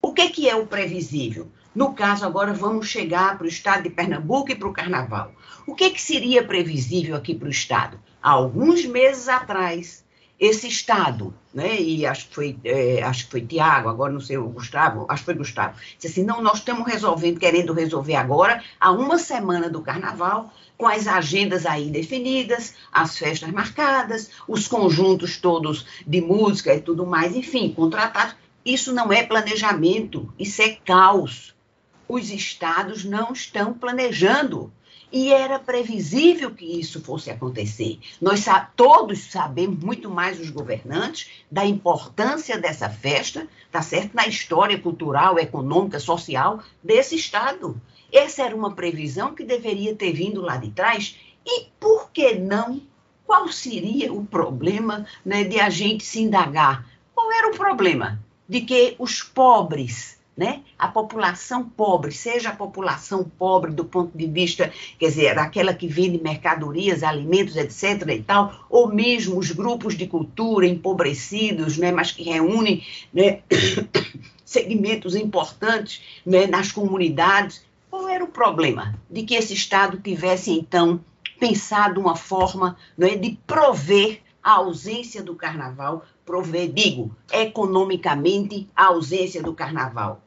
O que, que é o previsível? No caso, agora vamos chegar para o estado de Pernambuco e para o carnaval. O que, que seria previsível aqui para o estado? Há alguns meses atrás, esse Estado, né, e acho que foi, é, acho que foi Tiago, agora não sei, o Gustavo, acho que foi Gustavo, disse assim, não, nós estamos resolvendo, querendo resolver agora, há uma semana do Carnaval, com as agendas aí definidas, as festas marcadas, os conjuntos todos de música e tudo mais, enfim, contratados. Isso não é planejamento, isso é caos. Os estados não estão planejando. E era previsível que isso fosse acontecer. Nós todos sabemos, muito mais os governantes, da importância dessa festa, tá certo? Na história cultural, econômica, social desse Estado. Essa era uma previsão que deveria ter vindo lá de trás. E por que não? Qual seria o problema né, de a gente se indagar? Qual era o problema? De que os pobres né? A população pobre, seja a população pobre do ponto de vista, quer dizer, daquela que vende mercadorias, alimentos, etc. e tal, ou mesmo os grupos de cultura empobrecidos, né? Mas que reúnem, né? segmentos importantes né? nas comunidades. Qual era o problema de que esse Estado tivesse então pensado uma forma né, de prover a ausência do carnaval, prover, digo, economicamente a ausência do carnaval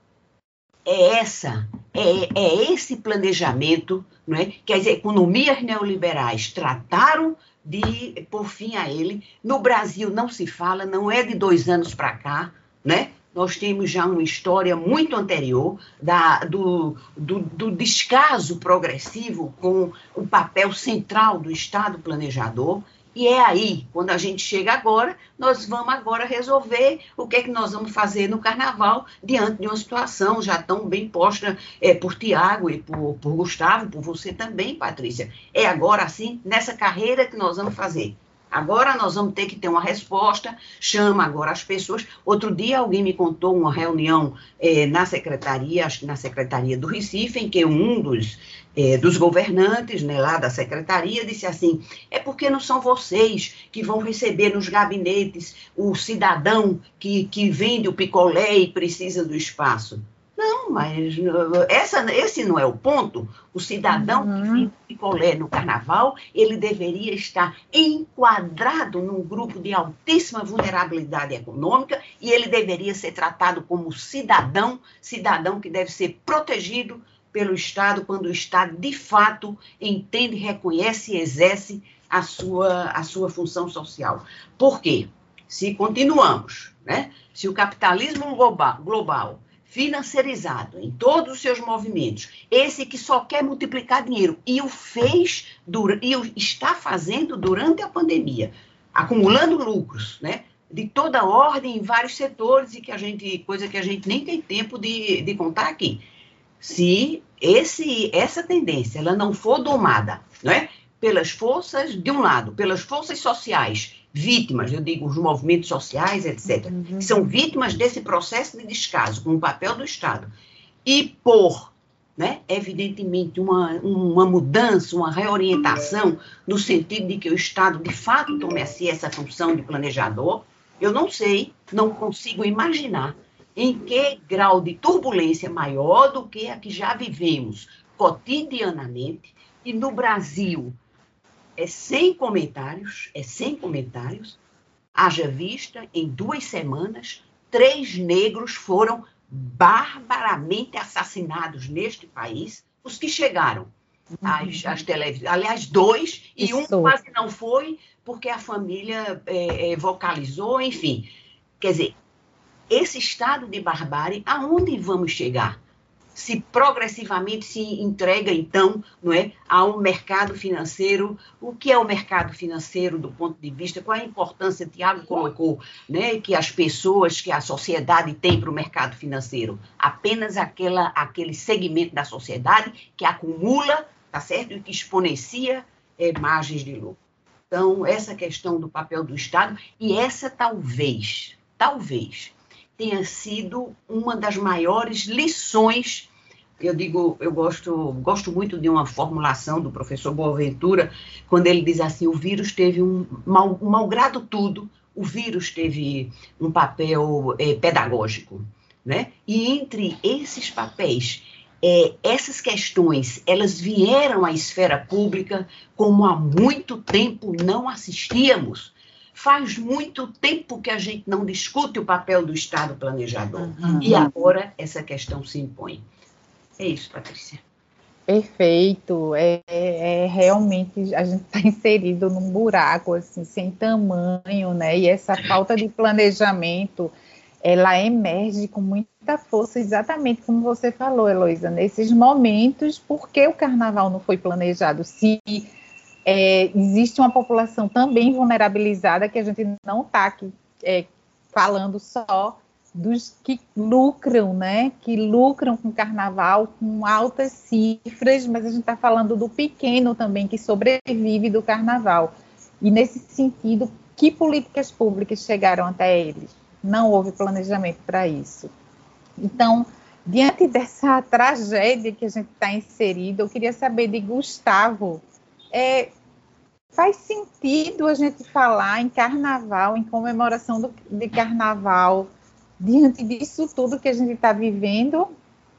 é essa, é, é esse planejamento não é, que as economias neoliberais trataram de pôr fim a ele. No Brasil não se fala, não é de dois anos para cá, né? Nós temos já uma história muito anterior da, do, do, do descaso progressivo com o papel central do Estado planejador e é aí, quando a gente chega agora, nós vamos agora resolver o que é que nós vamos fazer no carnaval diante de uma situação já tão bem posta é, por Tiago e por, por Gustavo, por você também, Patrícia. É agora, assim, nessa carreira que nós vamos fazer. Agora nós vamos ter que ter uma resposta, chama agora as pessoas. Outro dia alguém me contou uma reunião é, na secretaria, acho que na secretaria do Recife, em que um dos, é, dos governantes né, lá da secretaria disse assim: é porque não são vocês que vão receber nos gabinetes o cidadão que, que vende o picolé e precisa do espaço. Não, mas essa, esse não é o ponto. O cidadão uhum. que vive picolé no carnaval, ele deveria estar enquadrado num grupo de altíssima vulnerabilidade econômica e ele deveria ser tratado como cidadão, cidadão que deve ser protegido pelo Estado quando o Estado, de fato, entende, reconhece e exerce a sua, a sua função social. Por quê? Se continuamos, né? se o capitalismo global, global financiarizado em todos os seus movimentos, esse que só quer multiplicar dinheiro e o fez e o está fazendo durante a pandemia, acumulando lucros, né? De toda ordem em vários setores e que a gente, coisa que a gente nem tem tempo de, de contar aqui. Se esse, essa tendência ela não for domada, não é? Pelas forças, de um lado, pelas forças sociais vítimas, eu digo os movimentos sociais, etc., uhum. que são vítimas desse processo de descaso com o papel do Estado, e por, né, evidentemente, uma, uma mudança, uma reorientação, no sentido de que o Estado, de fato, tome essa função de planejador, eu não sei, não consigo imaginar em que grau de turbulência maior do que a que já vivemos cotidianamente, e no Brasil, é sem comentários, é sem comentários. Haja vista, em duas semanas, três negros foram barbaramente assassinados neste país, os que chegaram às, às televisões. Aliás, dois, e Isso. um quase não foi, porque a família é, é, vocalizou, enfim. Quer dizer, esse estado de barbárie, aonde vamos chegar? se progressivamente se entrega, então, não é, a um mercado financeiro. O que é o mercado financeiro do ponto de vista? Qual é a importância, Tiago colocou, né, que as pessoas, que a sociedade tem para o mercado financeiro? Apenas aquela, aquele segmento da sociedade que acumula, tá certo? E que exponencia é, margens de lucro. Então, essa questão do papel do Estado, e essa talvez, talvez, tenha sido uma das maiores lições eu digo, eu gosto, gosto muito de uma formulação do professor Boaventura, quando ele diz assim: o vírus teve um, mal, malgrado tudo, o vírus teve um papel é, pedagógico, né? E entre esses papéis, é, essas questões, elas vieram à esfera pública como há muito tempo não assistíamos faz muito tempo que a gente não discute o papel do Estado planejador. Uhum. E agora essa questão se impõe. É isso, Patrícia. Perfeito. É, é, é realmente a gente está inserido num buraco assim sem tamanho, né? E essa falta de planejamento, ela emerge com muita força, exatamente como você falou, Heloísa, nesses momentos, porque o carnaval não foi planejado. Se é, existe uma população também vulnerabilizada que a gente não está aqui é, falando só dos que lucram, né? Que lucram com carnaval com altas cifras, mas a gente está falando do pequeno também que sobrevive do carnaval. E nesse sentido, que políticas públicas chegaram até eles? Não houve planejamento para isso. Então, diante dessa tragédia que a gente está inserido, eu queria saber de Gustavo, é, faz sentido a gente falar em carnaval, em comemoração do, de carnaval, diante disso tudo que a gente está vivendo?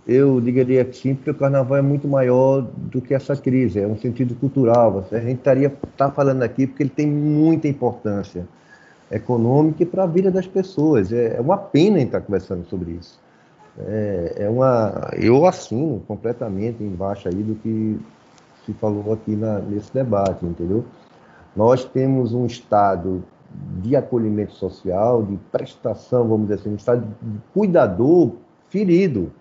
Eu diria que sim, porque o carnaval é muito maior do que essa crise, é um sentido cultural. A gente estaria tá falando aqui porque ele tem muita importância econômica e para a vida das pessoas. É, é uma pena estar conversando sobre isso. É, é, uma, eu assino completamente embaixo aí do que se falou aqui na, nesse debate, entendeu? Nós temos um Estado de acolhimento social, de prestação, vamos dizer assim, um estado de cuidador ferido,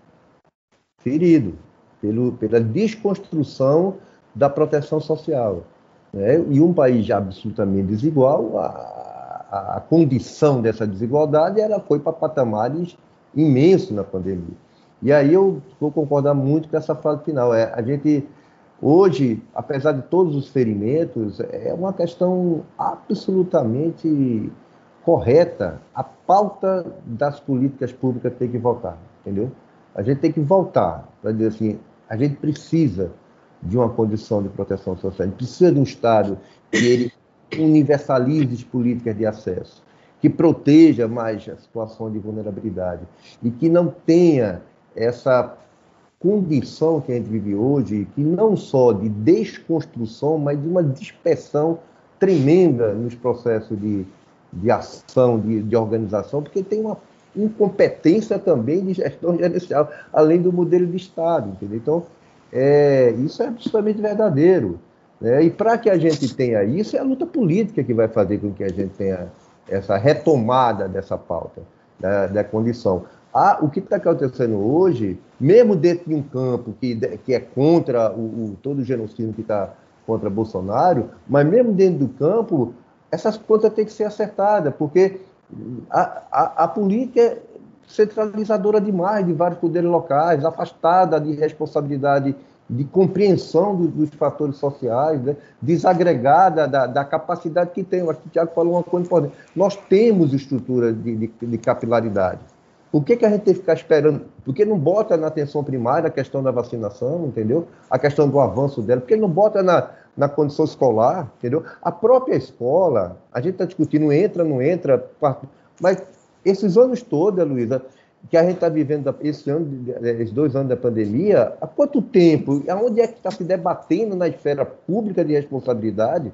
ferido pelo, pela desconstrução da proteção social. Né? E um país já absolutamente desigual, a, a condição dessa desigualdade ela foi para patamares imensos na pandemia. E aí eu vou concordar muito com essa frase final. É, a gente Hoje, apesar de todos os ferimentos, é uma questão absolutamente correta. A pauta das políticas públicas tem que voltar, entendeu? A gente tem que voltar para dizer assim, a gente precisa de uma condição de proteção social, a gente precisa de um Estado que ele universalize as políticas de acesso, que proteja mais a situação de vulnerabilidade e que não tenha essa condição que a gente vive hoje, que não só de desconstrução, mas de uma dispersão tremenda nos processos de, de ação, de, de organização, porque tem uma incompetência também de gestão gerencial, além do modelo de Estado, entendeu? Então, é, isso é absolutamente verdadeiro. Né? E para que a gente tenha isso, é a luta política que vai fazer com que a gente tenha essa retomada dessa pauta, da, da condição. O que está acontecendo hoje, mesmo dentro de um campo que, que é contra o, o todo o genocídio que está contra Bolsonaro, mas mesmo dentro do campo, essas contas têm que ser acertadas, porque a, a, a política é centralizadora demais de vários poderes locais, afastada de responsabilidade, de compreensão do, dos fatores sociais, né? desagregada da, da, capacidade que tem. Acho que o Tiago falou uma coisa importante. Nós temos estrutura de, de, de capilaridade. Por que, que a gente tem que ficar esperando? Por que não bota na atenção primária a questão da vacinação, entendeu? A questão do avanço dela. Por que não bota na, na condição escolar, entendeu? A própria escola, a gente está discutindo, entra, não entra, mas esses anos todos, Luísa, que a gente está vivendo esse ano, esses dois anos da pandemia, há quanto tempo, aonde é que está se debatendo na esfera pública de responsabilidade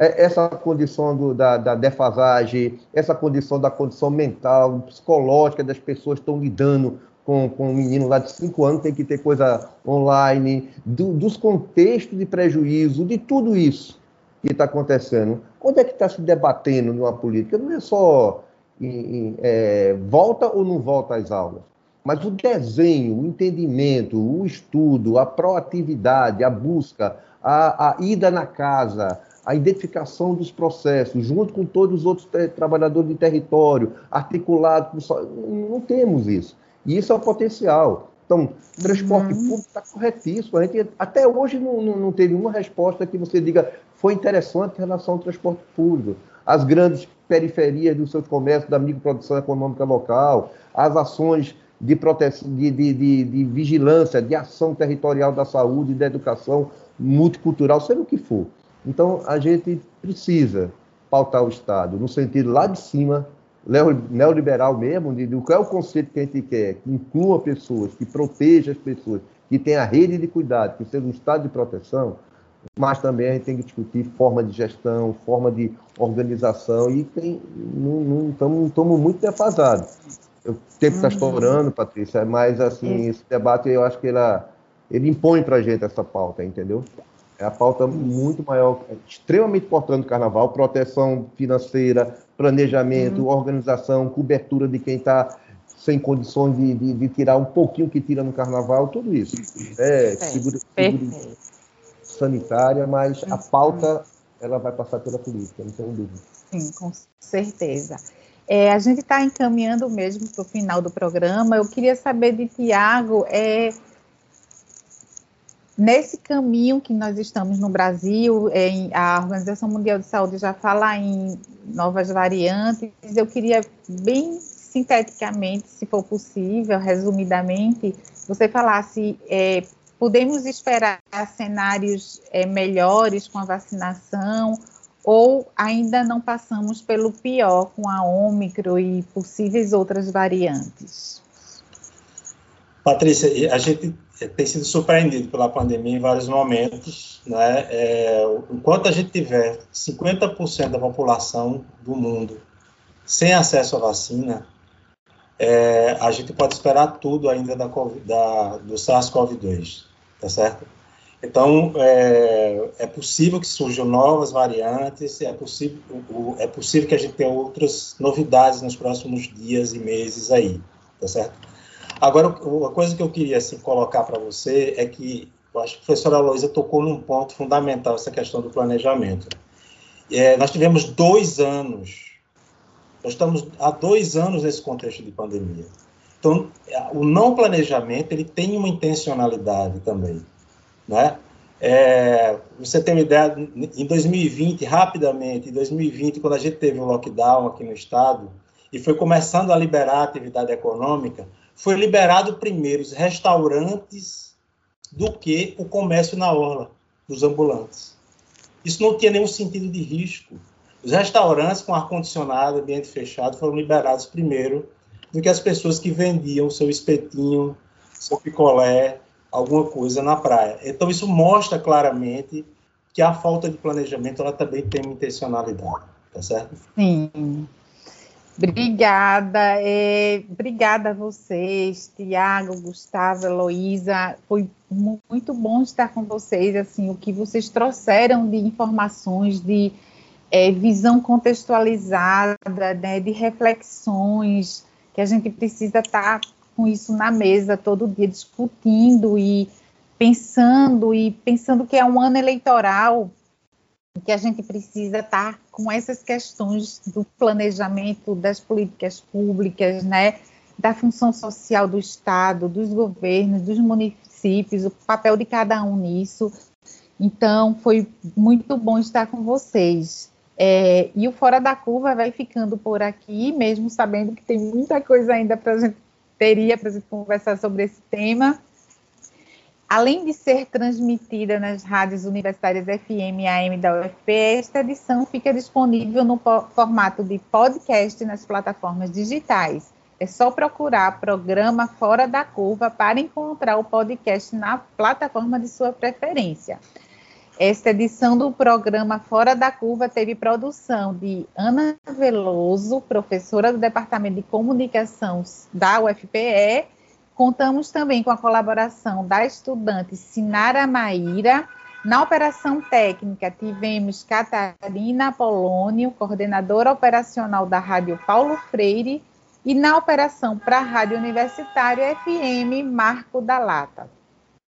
essa condição do, da, da, defasagem, essa condição da condição mental, psicológica das pessoas que estão lidando com, com um menino lá de 5 anos, tem que ter coisa online, do, dos contextos de prejuízo, de tudo isso que está acontecendo. Onde é que está se debatendo numa política? Não é só em, em, é, volta ou não volta às aulas, mas o desenho, o entendimento, o estudo, a proatividade, a busca, a, a ida na casa, a identificação dos processos, junto com todos os outros trabalhadores de território, articulado, não temos isso. E isso é o potencial. Então, transporte uhum. público está corretíssimo. A gente até hoje não, não, não teve uma resposta que você diga foi interessante em relação ao transporte público. As grandes periferias do seu comércio, da microprodução econômica local, as ações de, proteção, de, de, de, de vigilância, de ação territorial da saúde, da educação multicultural, seja o que for. Então, a gente precisa pautar o Estado no sentido lá de cima, neoliberal mesmo, de, de qual é o conceito que a gente quer, que inclua pessoas, que proteja as pessoas, que tenha a rede de cuidado, que seja um Estado de proteção, mas também a gente tem que discutir forma de gestão, forma de organização, e tem, não estamos muito defasados. O tempo está uhum. estourando, Patrícia, mas assim, esse debate eu acho que ele, ele impõe para a gente essa pauta, entendeu? É a pauta muito maior, é extremamente importante do carnaval, proteção financeira, planejamento, uhum. organização, cobertura de quem está sem condições de, de, de, tirar um pouquinho que tira no carnaval, tudo isso. É, segura, segura sanitária, mas a pauta ela vai passar pela política, não tenho dúvida. Sim, com certeza. É, a gente está encaminhando mesmo para o final do programa. Eu queria saber de Tiago, é, nesse caminho que nós estamos no Brasil, em, a Organização Mundial de Saúde já fala em novas variantes. Eu queria bem sinteticamente, se for possível, resumidamente, você falasse, é, podemos esperar cenários é, melhores com a vacinação ou ainda não passamos pelo pior com a Ômicron e possíveis outras variantes? Patrícia, a gente tem sido surpreendido pela pandemia em vários momentos. Né? É, enquanto a gente tiver 50% da população do mundo sem acesso à vacina, é, a gente pode esperar tudo ainda da, da do SARS-CoV-2, tá certo? Então, é, é, possível que surjam novas variantes, é possível, é possível que a gente tenha outras novidades nos próximos dias e meses aí, tá certo? Agora, uma coisa que eu queria assim, colocar para você é que eu acho que a professora Aloysia tocou num ponto fundamental, essa questão do planejamento. É, nós tivemos dois anos nós estamos há dois anos nesse contexto de pandemia. Então, o não planejamento ele tem uma intencionalidade também, né? É, você tem uma ideia, em 2020, rapidamente, em 2020, quando a gente teve o lockdown aqui no estado e foi começando a liberar a atividade econômica, foi liberado primeiro os restaurantes do que o comércio na orla, dos ambulantes. Isso não tinha nenhum sentido de risco. Os restaurantes com ar-condicionado, ambiente fechado, foram liberados primeiro do que as pessoas que vendiam seu espetinho, seu picolé, alguma coisa na praia. Então, isso mostra claramente que a falta de planejamento ela também tem intencionalidade, tá certo? Sim. Obrigada, é, obrigada a vocês, Tiago, Gustavo, Heloísa, foi muito bom estar com vocês, assim, o que vocês trouxeram de informações, de é, visão contextualizada, né, de reflexões, que a gente precisa estar com isso na mesa todo dia, discutindo e pensando, e pensando que é um ano eleitoral, que a gente precisa estar com essas questões do planejamento das políticas públicas, né, da função social do Estado, dos governos, dos municípios, o papel de cada um nisso. Então, foi muito bom estar com vocês. É, e o Fora da Curva vai ficando por aqui, mesmo sabendo que tem muita coisa ainda para a gente teria para gente conversar sobre esse tema. Além de ser transmitida nas rádios universitárias FM e AM da UFP, esta edição fica disponível no formato de podcast nas plataformas digitais. É só procurar programa Fora da Curva para encontrar o podcast na plataforma de sua preferência. Esta edição do programa Fora da Curva teve produção de Ana Veloso, professora do Departamento de Comunicação da UFPE. Contamos também com a colaboração da estudante Sinara Maíra. Na operação técnica, tivemos Catarina Apolônio, coordenadora operacional da Rádio Paulo Freire, e na operação para a Rádio Universitária FM, Marco da Lata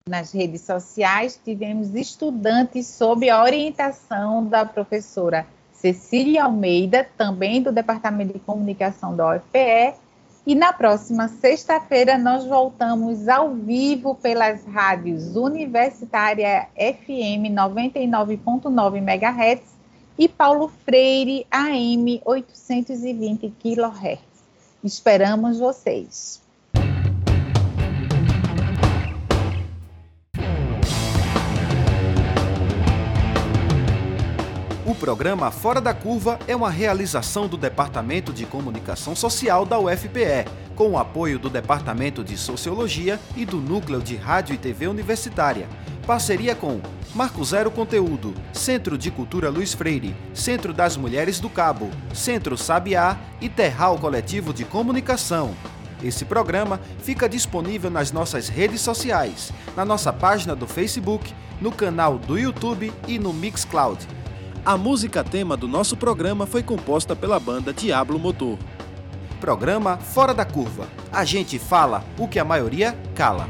nas redes sociais, tivemos estudantes sob a orientação da professora Cecília Almeida, também do Departamento de Comunicação da UFPE. E na próxima sexta-feira nós voltamos ao vivo pelas rádios Universitária FM 99.9 MHz e Paulo Freire AM 820 kHz. Esperamos vocês. O programa Fora da Curva é uma realização do Departamento de Comunicação Social da UFPE, com o apoio do Departamento de Sociologia e do Núcleo de Rádio e TV Universitária Parceria com Marco Zero Conteúdo, Centro de Cultura Luiz Freire, Centro das Mulheres do Cabo, Centro Sabiá e Terral Coletivo de Comunicação. Esse programa fica disponível nas nossas redes sociais, na nossa página do Facebook, no canal do YouTube e no Mixcloud. A música tema do nosso programa foi composta pela banda Diablo Motor. Programa Fora da Curva. A gente fala o que a maioria cala.